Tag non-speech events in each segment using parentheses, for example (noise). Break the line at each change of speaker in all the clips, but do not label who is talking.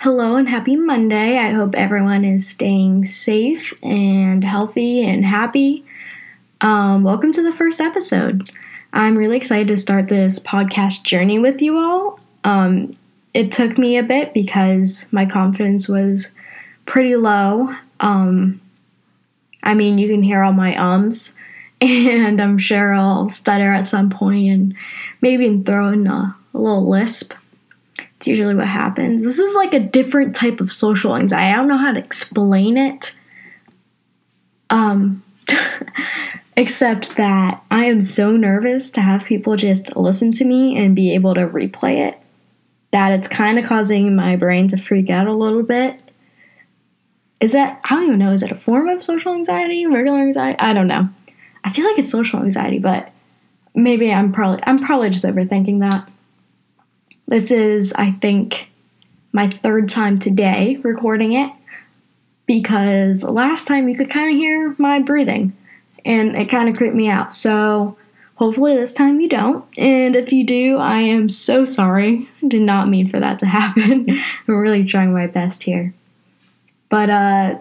Hello and happy Monday. I hope everyone is staying safe and healthy and happy. Um, welcome to the first episode. I'm really excited to start this podcast journey with you all. Um, it took me a bit because my confidence was pretty low. Um, I mean, you can hear all my ums, (laughs) and I'm sure I'll stutter at some point and maybe throw in a, a little lisp. It's usually what happens. This is like a different type of social anxiety. I don't know how to explain it. Um, (laughs) except that I am so nervous to have people just listen to me and be able to replay it that it's kind of causing my brain to freak out a little bit. Is that, I don't even know, is it a form of social anxiety, regular anxiety? I don't know. I feel like it's social anxiety, but maybe I'm probably I'm probably just overthinking that. This is, I think, my third time today recording it because last time you could kind of hear my breathing and it kind of creeped me out. So hopefully this time you don't. And if you do, I am so sorry. I did not mean for that to (laughs) happen. I'm really trying my best here. But uh,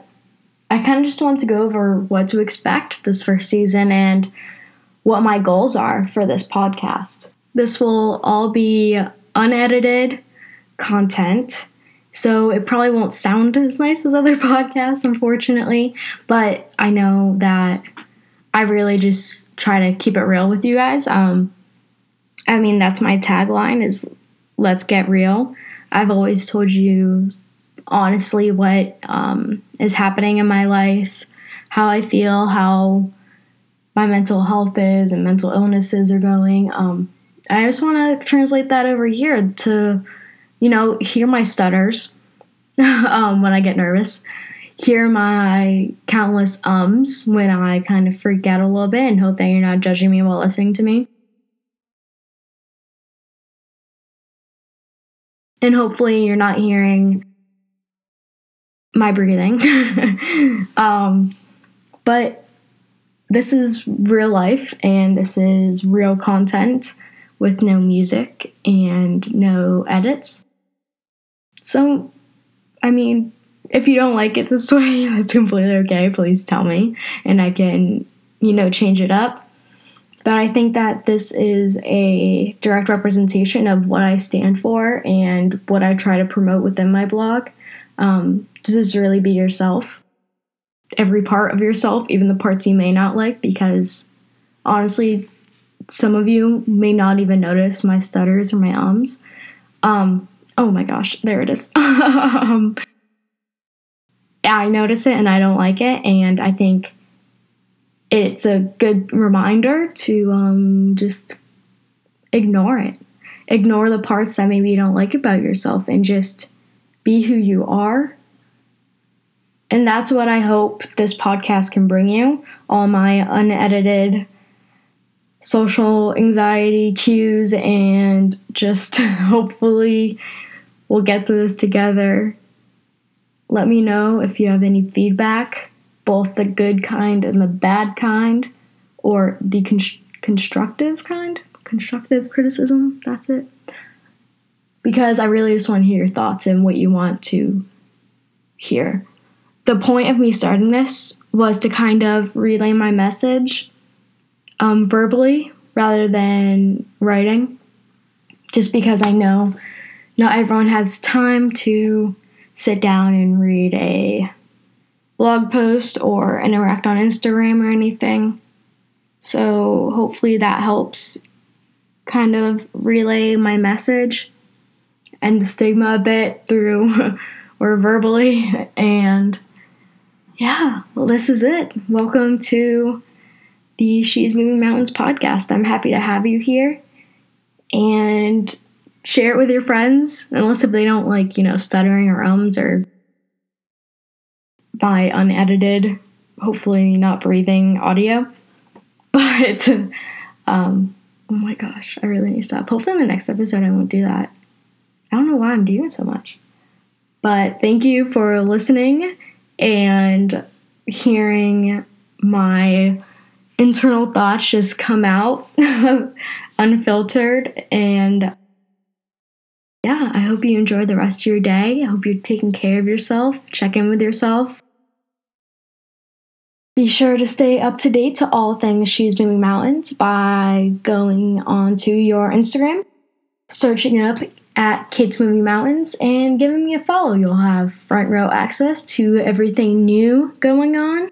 I kind of just want to go over what to expect this first season and what my goals are for this podcast. This will all be unedited content. So it probably won't sound as nice as other (laughs) podcasts, unfortunately. But I know that I really just try to keep it real with you guys. Um, I mean, that's my tagline is let's get real. I've always told you honestly what um, is happening in my life, how I feel, how my mental health is, and mental illnesses are going. Um, I just want to translate that over here to, you know, hear my stutters (laughs) um, when I get nervous, hear my countless ums when I kind of freak out a little bit, and hope that you're not judging me while listening to me. And hopefully, you're not hearing my breathing. (laughs) um, but this is real life and this is real content with no music and no edits. So, I mean, if you don't like it this (laughs) way, that's completely okay. Please tell me and I can, you know, change it up. But I think that this is a direct representation of what I stand for and what I try to promote within my blog. Um, just really be yourself. Every part of yourself, even the parts you may not like, because honestly, some of you may not even notice my stutters or my ums. Um, oh my gosh, there it is. (laughs) um, I notice it and I don't like it, and I think it's a good reminder to um, just ignore it. Ignore the parts that maybe you don't like about yourself and just be who you are and that's what I hope this podcast can bring you all my unedited social anxiety cues, and just (laughs) hopefully we'll get through this together. Let me know if you have any feedback, both the good kind and the bad kind, or the con- constructive kind, constructive criticism. That's it. Because I really just want to hear your thoughts and what you want to hear the point of me starting this was to kind of relay my message um, verbally rather than writing, just because I know not everyone has time to sit down and read a blog post or interact on Instagram or anything. So hopefully that helps kind of relay my message and the stigma a bit through (laughs) or verbally (laughs) and yeah, well, this is it. Welcome to the She's Moving Mountains podcast. I'm happy to have you here and share it with your friends, unless if they don't like, you know, stuttering or ums or by unedited, hopefully not breathing audio. (laughs) But, um, oh my gosh, I really need to stop. Hopefully, in the next episode, I won't do that. I don't know why I'm doing it so much. But thank you for listening and hearing my internal thoughts just come out (laughs) unfiltered and yeah, I hope you enjoy the rest of your day. I hope you're taking care of yourself. Check in with yourself. Be sure to stay up to date to all things She's Moving Mountains by going onto your Instagram, searching up at Kids Moving Mountains, and giving me a follow. You'll have front row access to everything new going on.